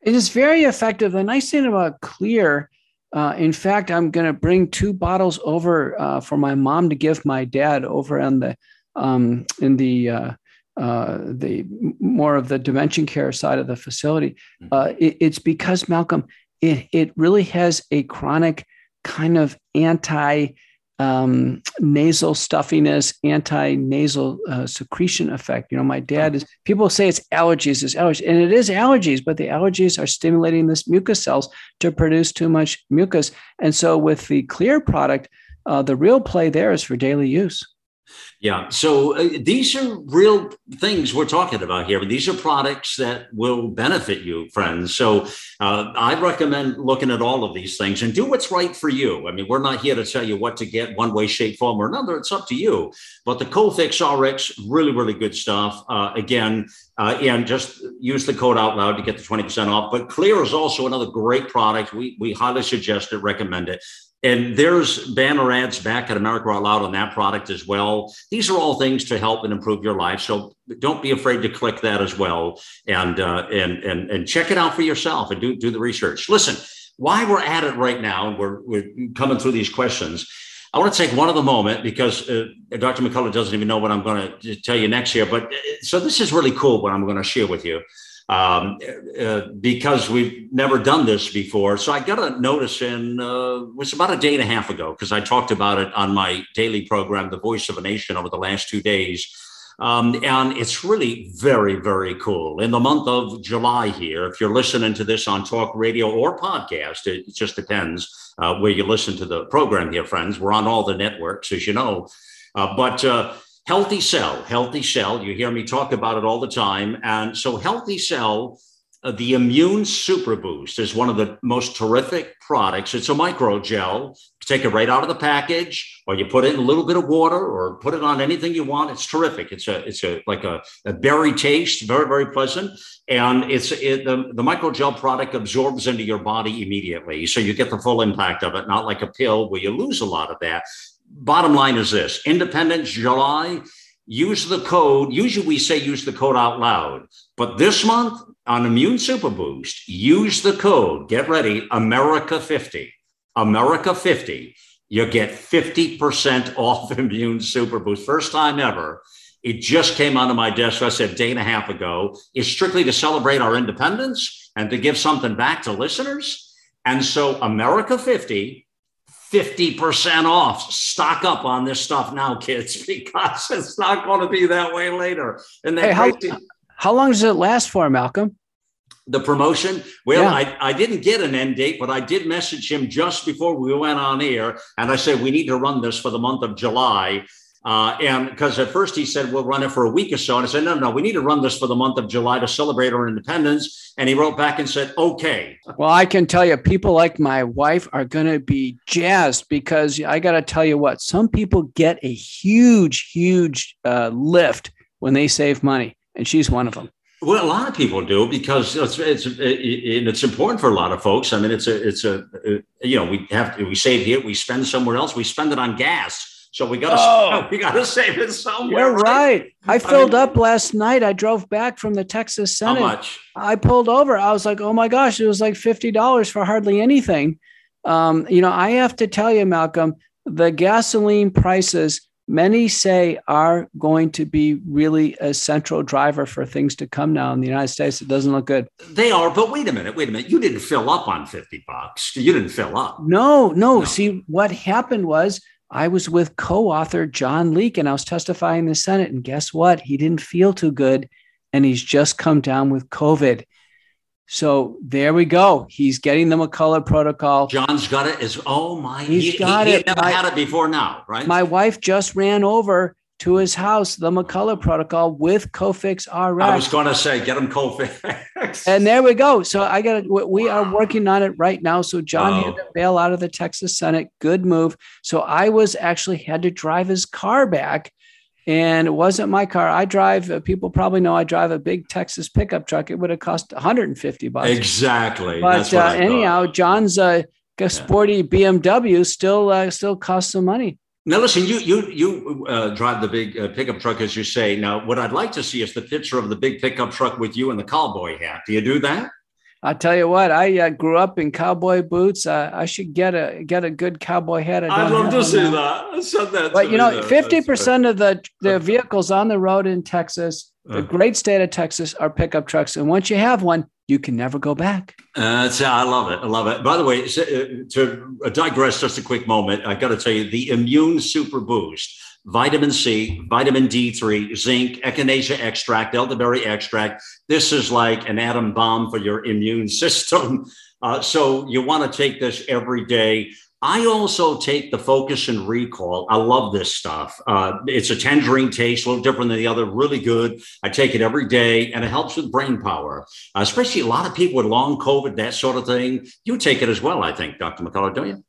It is very effective. The nice thing about Xlear, uh, in fact, I'm going to bring two bottles over uh, for my mom to give my dad over on the um, in the uh, uh, the more of the dementia care side of the facility. Mm-hmm. Uh, it, it's because Malcolm, it it really has a chronic kind of anti um, nasal stuffiness, anti-nasal uh, secretion effect. You know, my dad is. People say it's allergies, it's allergies, and it is allergies, but the allergies are stimulating this mucus cells to produce too much mucus. And so, with the Xlear product, uh, the real play there is for daily use. Yeah. So uh, these are real things we're talking about here. These are products that will benefit you, friends. So uh, I recommend looking at all of these things and do what's right for you. I mean, we're not here to tell you what to get one way, shape, form, or another. It's up to you. But the Cofix RX, really, really good stuff. Uh, again, uh, and just use the code out loud to get the 20% off. But Xlear is also another great product. We, we highly suggest it, recommend it. And there's banner ads back at America Out Loud on that product as well. These are all things to help and improve your life. So don't be afraid to click that as well and uh, and and and check it out for yourself and do do the research. Listen, why we're at it right now, and we're we're coming through these questions. I want to take one of the moment because uh, Dr. McCullough doesn't even know what I'm going to tell you next here. But uh, so this is really cool what I'm going to share with you um, uh, because we've never done this before. So I got a notice in uh, was about a day and a half ago because I talked about it on my daily program, The Voice of a Nation, over the last two days. Um, and it's really very, very cool. In the month of July here, if you're listening to this on talk radio or podcast, it just depends uh, where you listen to the program here, friends. We're on all the networks, as you know. Uh, but uh, Healthy Cell, Healthy Cell, you hear me talk about it all the time. And so, Healthy Cell, uh, the Immune Super Boost is one of the most terrific products. It's a micro gel. take it right out of the package, or you put it in a little bit of water, or put it on anything you want. It's terrific. It's a it's a like a, a berry taste, very very pleasant, and it's it, the the micro gel product absorbs into your body immediately, so you get the full impact of it. Not like a pill where you lose a lot of that bottom line is this Independence July, use the code. Usually we say use the code out loud, but this month on Immune Super Boost, use the code. Get ready, America 50. America 50. You get 50% off Immune Super Boost. First time ever. It just came onto my desk, I said, day and a half ago. It's strictly to celebrate our independence and to give something back to listeners. And so, America 50 50% off. Stock up on this stuff now, kids, because it's not going to be that way later. And hey, how, how long does it last for, Malcolm? The promotion? Well, yeah. I, I didn't get an end date, but I did message him just before we went on air. And I said, we need to run this for the month of July. Uh, and because at first he said, we'll run it for a week or so. And I said, no, no, we need to run this for the month of July to celebrate our independence. And he wrote back and said, okay. Well, I can tell you, people like my wife are going to be jazzed because I got to tell you what, some people get a huge, huge uh, lift when they save money. And she's one of them. Well, a lot of people do because it's it's it's important for a lot of folks. I mean, it's a it's a you know we have to, we save here, we spend somewhere else, we spend it on gas. So we got to oh, we got to save it somewhere. You're right. right. I filled I mean, up last night. I drove back from the Texas Senate. How much? I pulled over. I was like, oh my gosh, it was like fifty dollars for hardly anything. Um, you know, I have to tell you, Malcolm, the gasoline prices many say are going to be really a central driver for things to come now in the United States. It doesn't look good. They are, but wait a minute, wait a minute. You didn't fill up on 50 bucks. You didn't fill up. No, no. no. See, what happened was I was with co author John Leake and I was testifying in the Senate. And guess what? He didn't feel too good and he's just come down with COVID. So there we go. He's getting the McCullough protocol. John's got it. Is oh my, he's he, got he, it. He never my, had it before now, right? My wife just ran over to his house the McCullough protocol with Cofix RX. I was going to say, get him Cofix. and there we go. So I got it. We wow. are working on it right now. So John oh. had to bail out of the Texas Senate. Good move. So I was actually had to drive his car back and it wasn't my car. I drive. Uh, people probably know I drive a big Texas pickup truck. It would have cost 150 bucks. Exactly. But uh, anyhow, John's uh, sporty. BMW still uh, still costs some money. Now, listen, you you you uh, drive the big uh, pickup truck, as you say. Now, what I'd like to see is the picture of the big pickup truck with you in the cowboy hat. Do you do that? I tell you what, I uh, grew up in cowboy boots. I should get a get a good cowboy hat. I would love to see that. I said that. But you know, fifty percent of the the vehicles on the road in Texas, the uh. great state of Texas, are pickup trucks. And once you have one, you can never go back. Uh, I love it. I love it. By the way, uh, to digress just a quick moment, I got to tell you the Immune Super Boost vitamin C, vitamin D3, zinc, echinacea extract, elderberry extract. This is like an atom bomb for your immune system. Uh, so you want to take this every day. I also take the focus and recall. I love this stuff. Uh, it's a tangerine taste, a little different than the other, really good. I take it every day and it helps with brain power, uh, especially a lot of people with long COVID, that sort of thing. You take it as well, I think, Dr. McCullough, don't you?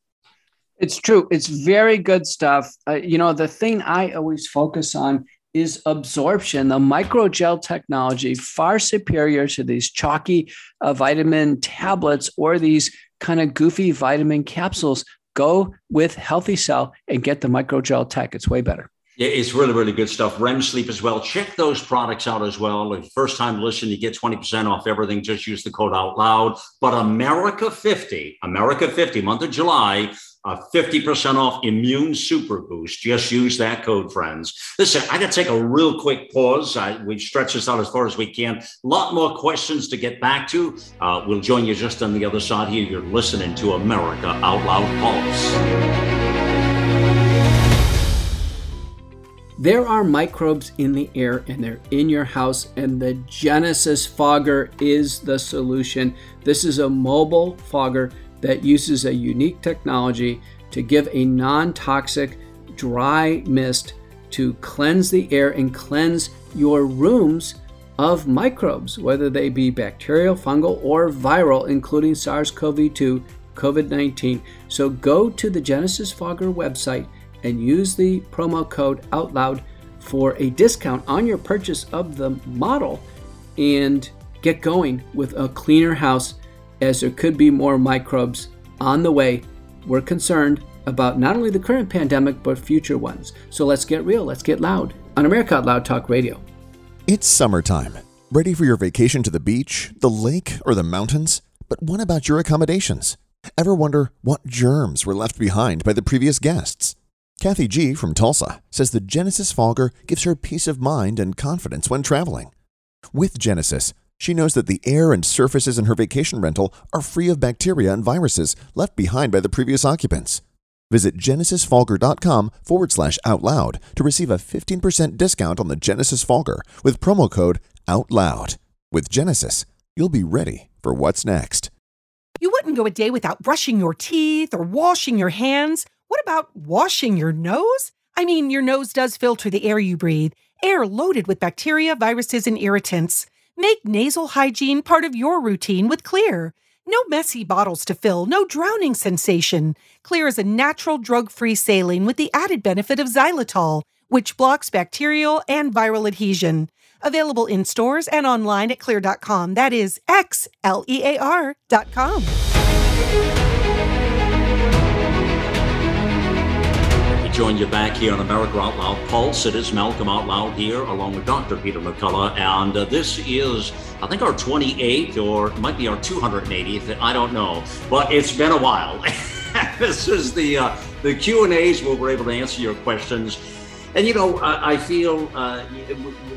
It's true. It's very good stuff. Uh, you know, the thing I always focus on is absorption. The microgel technology far superior to these chalky uh, vitamin tablets or these kind of goofy vitamin capsules. Go with Healthy Cell and get the microgel tech. It's way better. Yeah, it's really, really good stuff. REM sleep as well. Check those products out as well. First time listen, you get 20% off everything. Just use the code out loud. But America 50, America 50, month of July, uh, 50% off Immune Super Boost. Just use that code, friends. Listen, I got to take a real quick pause. I, we stretch this out as far as we can. A lot more questions to get back to. Uh, we'll join you just on the other side here. You're listening to America Out Loud Pulse. There are microbes in the air and they're in your house, and the Genesis Fogger is the solution. This is a mobile fogger that uses a unique technology to give a non toxic dry mist to cleanse the air and cleanse your rooms of microbes, whether they be bacterial, fungal, or viral, including SARS CoV 2, COVID 19. So go to the Genesis Fogger website and use the promo code OUTLOUD for a discount on your purchase of the model and get going with a cleaner house as there could be more microbes on the way. We're concerned about not only the current pandemic, but future ones. So let's get real, let's get loud on America Loud Talk Radio. It's summertime. Ready for your vacation to the beach, the lake, or the mountains? But what about your accommodations? Ever wonder what germs were left behind by the previous guests? Kathy G from Tulsa says the Genesis Fogger gives her peace of mind and confidence when traveling. With Genesis, she knows that the air and surfaces in her vacation rental are free of bacteria and viruses left behind by the previous occupants. Visit genesisfogger.com forward slash out loud to receive a 15% discount on the Genesis Fogger with promo code OUTLOUD. With Genesis, you'll be ready for what's next. You wouldn't go a day without brushing your teeth or washing your hands. What about washing your nose? I mean, your nose does filter the air you breathe, air loaded with bacteria, viruses, and irritants. Make nasal hygiene part of your routine with Xlear. No messy bottles to fill, no drowning sensation. Xlear is a natural drug free saline with the added benefit of xylitol, which blocks bacterial and viral adhesion. Available in stores and online at xlear.com. That is X L E A R.com. join you back here on America Out Loud Pulse. It is Malcolm Out Loud here, along with Dr. Peter McCullough. And uh, this is, I think, our 28th or might be our 280th. I don't know. But it's been a while. this is the, uh, the Q&As where we're able to answer your questions. And, you know, I, I feel uh,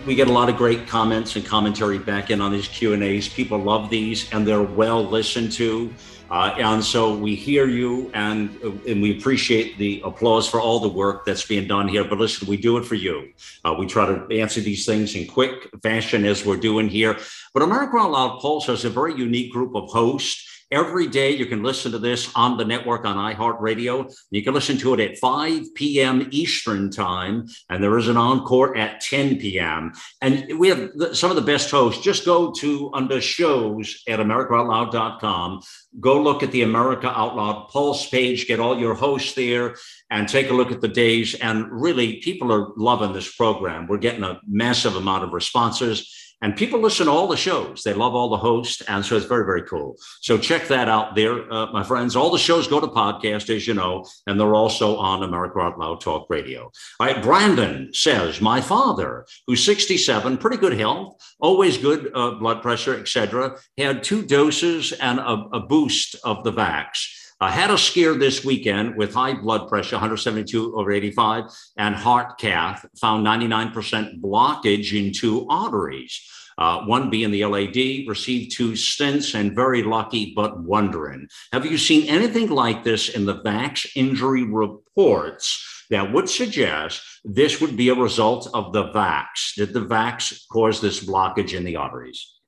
we get a lot of great comments and commentary back in on these Q&As. People love these and they're well listened to. Uh, and so we hear you and, and we appreciate the applause for all the work that's being done here. But listen, we do it for you. Uh, we try to answer these things in quick fashion as we're doing here. But America Out Loud Pulse has a very unique group of hosts Every day you can listen to this on the network on iHeartRadio. You can listen to it at 5 p.m. Eastern Time, and there is an encore at 10 p.m. And we have some of the best hosts. Just go to under shows at AmericaOutloud.com. Go look at the America Out Loud Pulse page, get all your hosts there, and take a look at the days. And really, people are loving this program. We're getting a massive amount of responses. And people listen to all the shows. They love all the hosts. And so it's very, very cool. So check that out there, uh, my friends. All the shows go to podcast, as you know, and they're also on America Out Loud Talk Radio. All right. Brandon says, My father, who's 67, pretty good health, always good uh, blood pressure, etc., had two doses and a, a boost of the vax. I had a scare this weekend with high blood pressure, 172 over 85, and heart cath, found 99% blockage in two arteries. Uh, one being the LAD, received two stents and very lucky, but wondering. Have you seen anything like this in the VAX injury reports that would suggest this would be a result of the VAX? Did the VAX cause this blockage in the arteries?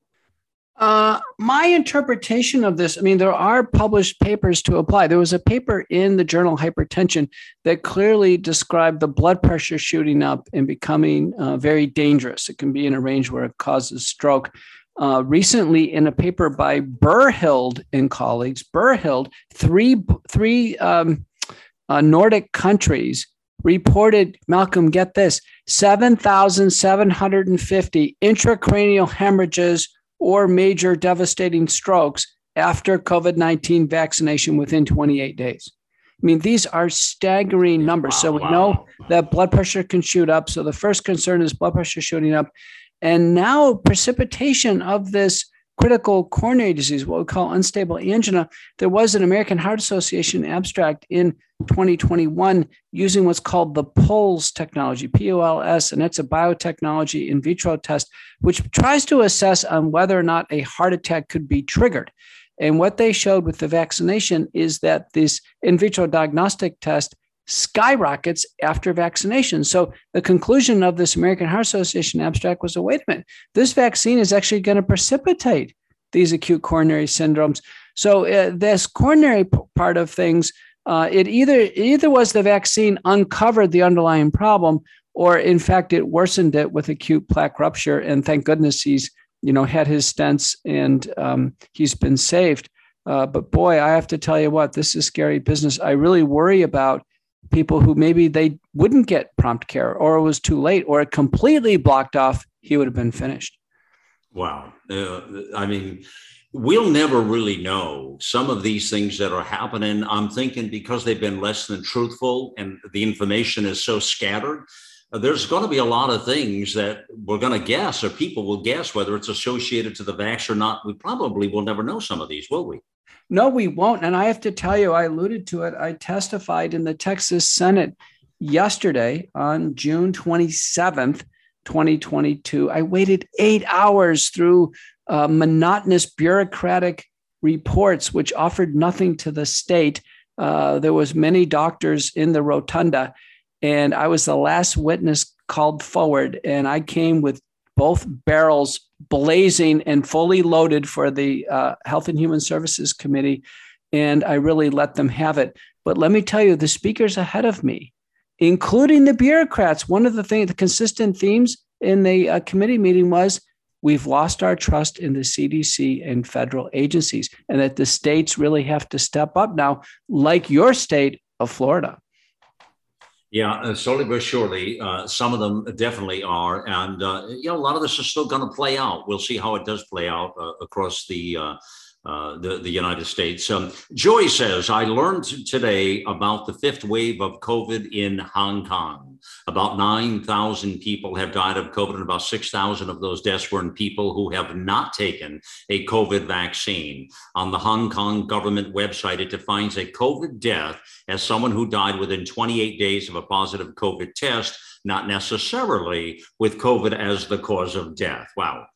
Uh, my interpretation of this, I mean, there are published papers to apply. There was a paper in the journal Hypertension that clearly described the blood pressure shooting up and becoming uh, very dangerous. It can be in a range where it causes stroke. Uh, recently, in a paper by Berild and colleagues, Berild, three three um, uh, Nordic countries reported, Malcolm, get this, 7,750 intracranial hemorrhages or major devastating strokes after COVID 19 vaccination within 28 days. I mean, these are staggering numbers. Wow, so we wow. know that blood pressure can shoot up. So the first concern is blood pressure shooting up. And now precipitation of this critical coronary disease, what we call unstable angina, there was an American Heart Association abstract in 2021 using what's called the POLS technology, P O L S, and it's a biotechnology in vitro test, which tries to assess on whether or not a heart attack could be triggered. And what they showed with the vaccination is that this in vitro diagnostic test skyrockets after vaccination. So the conclusion of this American Heart Association abstract was, oh, wait a minute, this vaccine is actually going to precipitate these acute coronary syndromes. So uh, this coronary p- part of things, uh, it either either was the vaccine uncovered the underlying problem, or in fact it worsened it with acute plaque rupture. And thank goodness he's you know had his stents and um, he's been saved. Uh, but boy, I have to tell you what, this is scary business. I really worry about people who maybe they wouldn't get prompt care or it was too late or it completely blocked off, he would have been finished. Wow. Uh, I mean, we'll never really know some of these things that are happening. I'm thinking because they've been less than truthful and the information is so scattered, uh, there's going to be a lot of things that we're going to guess or people will guess whether it's associated to the vax or not. We probably will never know some of these, will we? No, we won't. And I have to tell you, I alluded to it. I testified in the Texas Senate yesterday on June 27th, 2022. I waited eight hours through uh, monotonous bureaucratic reports, which offered nothing to the state. Uh, there was many doctors in the rotunda, and I was the last witness called forward. And I came with both barrels blazing and fully loaded for the uh, Health and Human Services Committee. And I really let them have it. But let me tell you, the speakers ahead of me, including the bureaucrats, one of the things, the consistent themes in the uh, committee meeting was we've lost our trust in the CDC and federal agencies, and that the states really have to step up now, like your state of Florida. Yeah, uh, slowly but surely, uh, some of them definitely are, and uh, you know a lot of this is still going to play out. We'll see how it does play out uh, across the uh, the, the United States. Um, Joy says, I learned today about the fifth wave of COVID in Hong Kong. About 9,000 people have died of COVID, and about 6,000 of those deaths were in people who have not taken a COVID vaccine. On the Hong Kong government website, it defines a COVID death as someone who died within 28 days of a positive COVID test, not necessarily with COVID as the cause of death. Wow.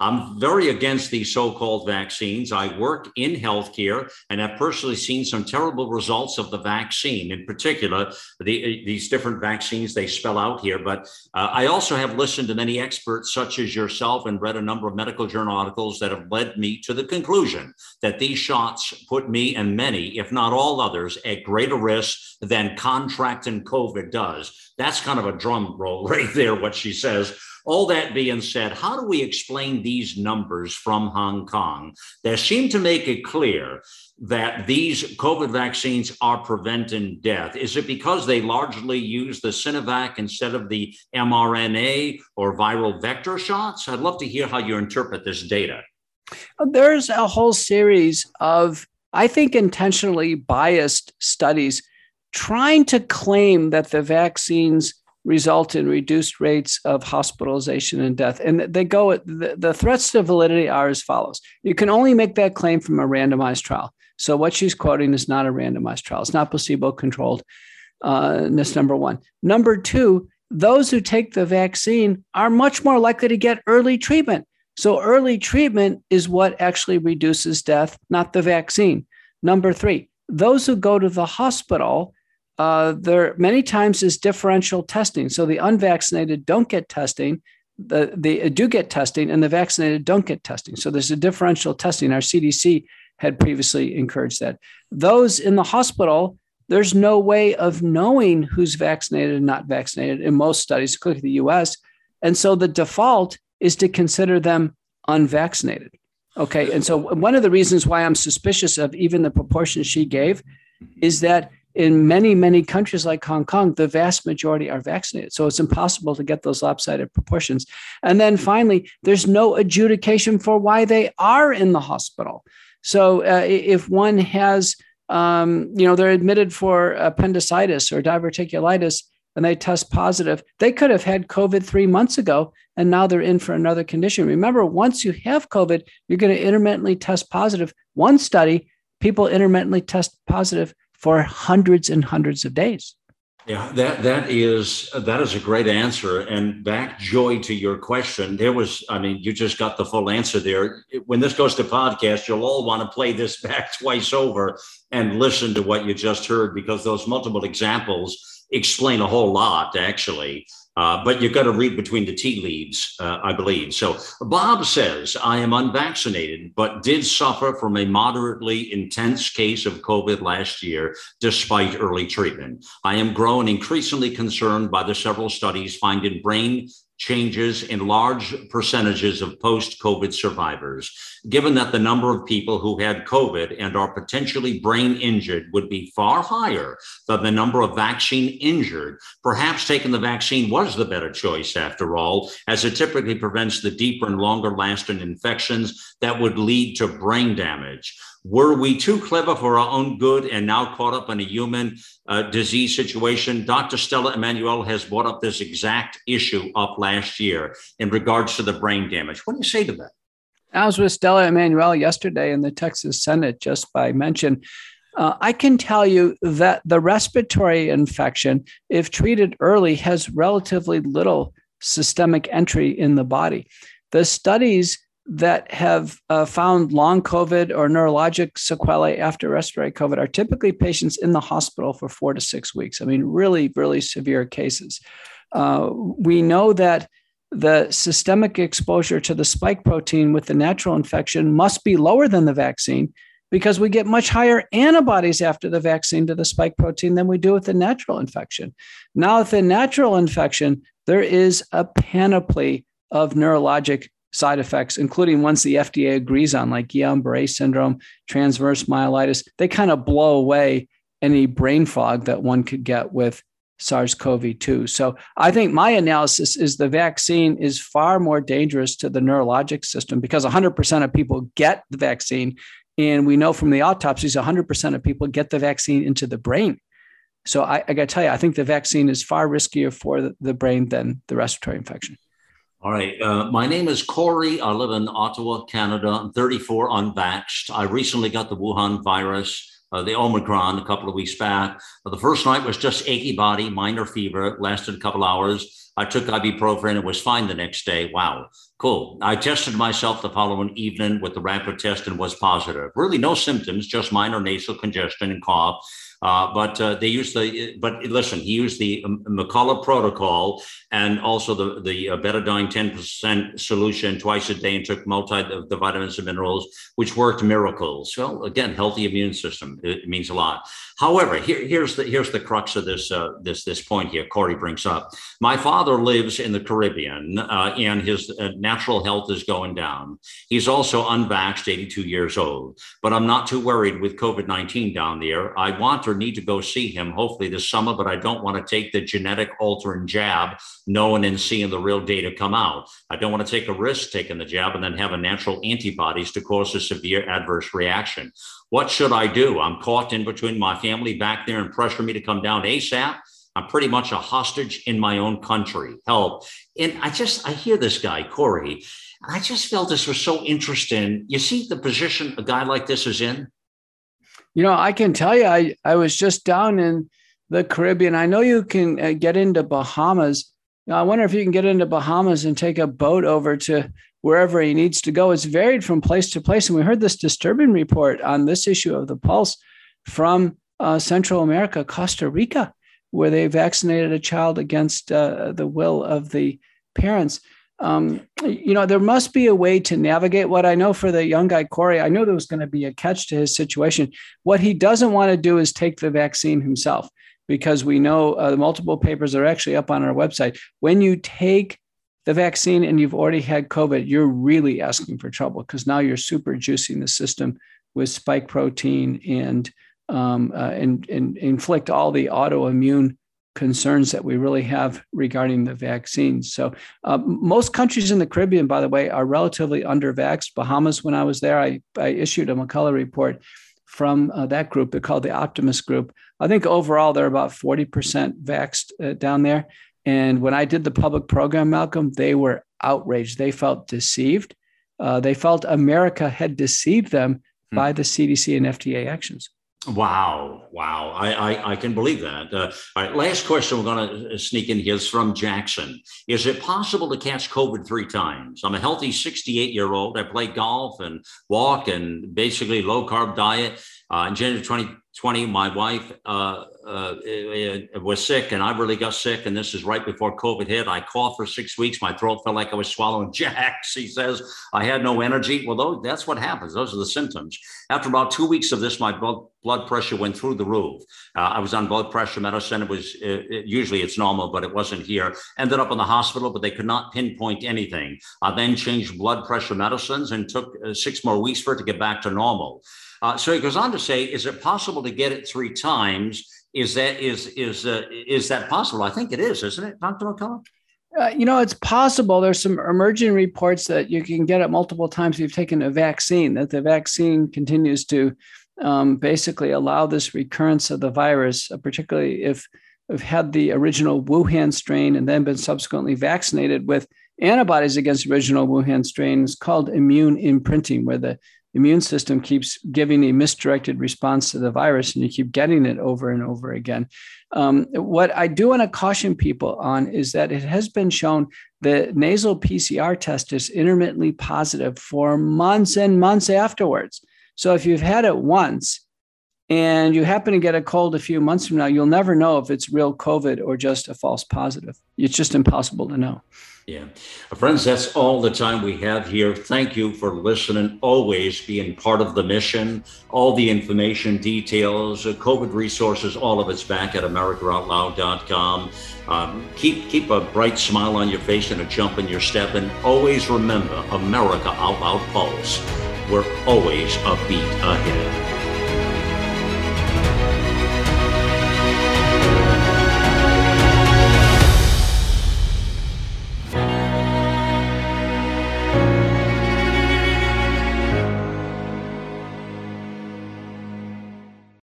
I'm very against these so called vaccines. I work in healthcare and have personally seen some terrible results of the vaccine, in particular, the, these different vaccines they spell out here. But uh, I also have listened to many experts, such as yourself, and read a number of medical journal articles that have led me to the conclusion that these shots put me and many, if not all others, at greater risk than contracting COVID does. That's kind of a drum roll right there, what she says. All that being said, how do we explain these numbers from Hong Kong that seem to make it clear that these COVID vaccines are preventing death? Is it because they largely use the Sinovac instead of the mRNA or viral vector shots? I'd love to hear how you interpret this data. There's a whole series of, I think, intentionally biased studies trying to claim that the vaccines result in reduced rates of hospitalization and death. And they go, the, the threats to validity are as follows. You can only make that claim from a randomized trial. So what she's quoting is not a randomized trial. It's not placebo controlled. Uh, number one. Number two, those who take the vaccine are much more likely to get early treatment. So early treatment is what actually reduces death, not the vaccine. Number three, those who go to the hospital uh, there many times is differential testing. So the unvaccinated don't get testing, the, they do get testing, and the vaccinated don't get testing. So there's a differential testing. Our CDC had previously encouraged that. Those in the hospital, there's no way of knowing who's vaccinated and not vaccinated in most studies, including the US. And so the default is to consider them unvaccinated. Okay. And so one of the reasons why I'm suspicious of even the proportion she gave is that in many, many countries like Hong Kong, the vast majority are vaccinated. So it's impossible to get those lopsided proportions. And then finally, there's no adjudication for why they are in the hospital. So uh, if one has, um, you know, they're admitted for appendicitis or diverticulitis and they test positive, they could have had COVID three months ago and now they're in for another condition. Remember, once you have COVID, you're going to intermittently test positive. One study, people intermittently test positive for hundreds and hundreds of days. Yeah, that that is that is a great answer. And back joy to your question, there was, I mean, you just got the full answer there. When this goes to podcast, you'll all want to play this back twice over and listen to what you just heard because those multiple examples explain a whole lot, actually. Uh, but you've got to read between the tea leaves, uh, I believe. So Bob says, I am unvaccinated, but did suffer from a moderately intense case of COVID last year, despite early treatment. I am grown increasingly concerned by the several studies finding brain changes in large percentages of post COVID survivors, given that the number of people who had COVID and are potentially brain injured would be far higher than the number of vaccine injured. Perhaps taking the vaccine was the better choice after all, as it typically prevents the deeper and longer lasting infections that would lead to brain damage. Were we too clever for our own good and now caught up in a human uh, disease situation? Dr. Stella Immanuel has brought up this exact issue up last year in regards to the brain damage. What do you say to that? I was with Stella Immanuel yesterday in the Texas Senate just by mention. Uh, I can tell you that the respiratory infection, if treated early, has relatively little systemic entry in the body. The studies that have uh, found long COVID or neurologic sequelae after respiratory COVID are typically patients in the hospital for four to six weeks. I mean, really, really severe cases. Uh, we know that the systemic exposure to the spike protein with the natural infection must be lower than the vaccine because we get much higher antibodies after the vaccine to the spike protein than we do with the natural infection. Now, with the natural infection, there is a panoply of neurologic side effects, including ones the FDA agrees on, like Guillain Barre syndrome, transverse myelitis. They kind of blow away any brain fog that one could get with SARS CoV 2. So I think my analysis is the vaccine is far more dangerous to the neurologic system because 100% of people get the vaccine. And we know from the autopsies, 100% of people get the vaccine into the brain. So I, I got to tell you, I think the vaccine is far riskier for the brain than the respiratory infection. All right. Uh, my name is Corey. I live in Ottawa, Canada. I'm 34, unvaxxed. I recently got the Wuhan virus, uh, the Omicron, a couple of weeks back. Uh, the first night was just achy body, minor fever, lasted a couple hours. I took ibuprofen. It was fine the next day. Wow, cool. I tested myself the following evening with the rapid test and was positive. Really, no symptoms, just minor nasal congestion and cough. Uh, but uh, they used the, but listen, he used the McCullough protocol and also the, the uh, betadine 10% solution twice a day and took multi the vitamins and minerals, which worked miracles. Well, again, healthy immune system, it means a lot. However, here, here's the here's the crux of this uh, this this point here. Corey brings up. My father lives in the Caribbean, uh, and his uh, natural health is going down. He's also unvaxxed, 82 years old. But I'm not too worried with COVID 19 down there. I want or need to go see him, hopefully this summer. But I don't want to take the genetic altering jab, knowing and seeing the real data come out. I don't want to take a risk taking the jab and then having natural antibodies to cause a severe adverse reaction. What should I do? I'm caught in between my family back there and pressure me to come down ASAP. I'm pretty much a hostage in my own country. Help. And I just, I hear this guy, Corey, and I just felt this was so interesting. You see the position a guy like this is in? You know, I can tell you, I, I was just down in the Caribbean. I know you can uh, get into Bahamas. I wonder if you can get into Bahamas and take a boat over to wherever he needs to go. It's varied from place to place. And we heard this disturbing report on this issue of the pulse from uh, Central America, Costa Rica, where they vaccinated a child against uh, the will of the parents. Um, you know, there must be a way to navigate what I know for the young guy, Corey. I knew there was going to be a catch to his situation. What he doesn't want to do is take the vaccine himself because we know uh, the multiple papers are actually up on our website. When you take the vaccine and you've already had COVID, you're really asking for trouble because now you're super juicing the system with spike protein and, um, uh, and, and inflict all the autoimmune concerns that we really have regarding the vaccines. So, uh, most countries in the Caribbean, by the way, are relatively under vaxxed. Bahamas, when I was there, I, I issued a McCullough report from uh, that group. They're called the Optimist Group. I think overall they're about 40% vaxxed uh, down there. And when I did the public program, Malcolm, they were outraged. They felt deceived. Uh, they felt America had deceived them hmm. by the CDC and FDA actions. Wow, wow. I, I, I can believe that. Uh, all right, last question we're going to uh, sneak in here is from Jackson. Is it possible to catch COVID three times? I'm a healthy 68 year old. I play golf and walk and basically low carb diet. Uh, in January 2020, my wife uh, uh, was sick and I really got sick. And this is right before COVID hit. I coughed for six weeks. My throat felt like I was swallowing jacks. He says I had no energy. Well, those, that's what happens. Those are the symptoms. After about two weeks of this, my blood, blood pressure went through the roof. Uh, I was on blood pressure medicine. It was uh, it, usually it's normal, but it wasn't here. Ended up in the hospital, but they could not pinpoint anything. I then changed blood pressure medicines and took uh, six more weeks for it to get back to normal. Uh, so he goes on to say, is it possible to get it three times? Is that is is uh, is that possible? I think it is, isn't it, Dr. McCullough? Uh, you know, it's possible. There's some emerging reports that you can get it multiple times if you've taken a vaccine. That the vaccine continues to um, basically allow this recurrence of the virus, uh, particularly if have had the original Wuhan strain and then been subsequently vaccinated with antibodies against original Wuhan strain. It's called immune imprinting, where the immune system keeps giving a misdirected response to the virus and you keep getting it over and over again. Um, what I do want to caution people on is that it has been shown the nasal PCR test is intermittently positive for months and months afterwards. So if you've had it once and you happen to get a cold a few months from now, you'll never know if it's real COVID or just a false positive. It's just impossible to know. Yeah. Friends, that's all the time we have here. Thank you for listening, always being part of the mission. All the information, details, uh, COVID resources, all of it's back at AmericaOutloud.com. Um, keep, keep a bright smile on your face and a jump in your step. And always remember America Out Loud Pulse. We're always a beat ahead.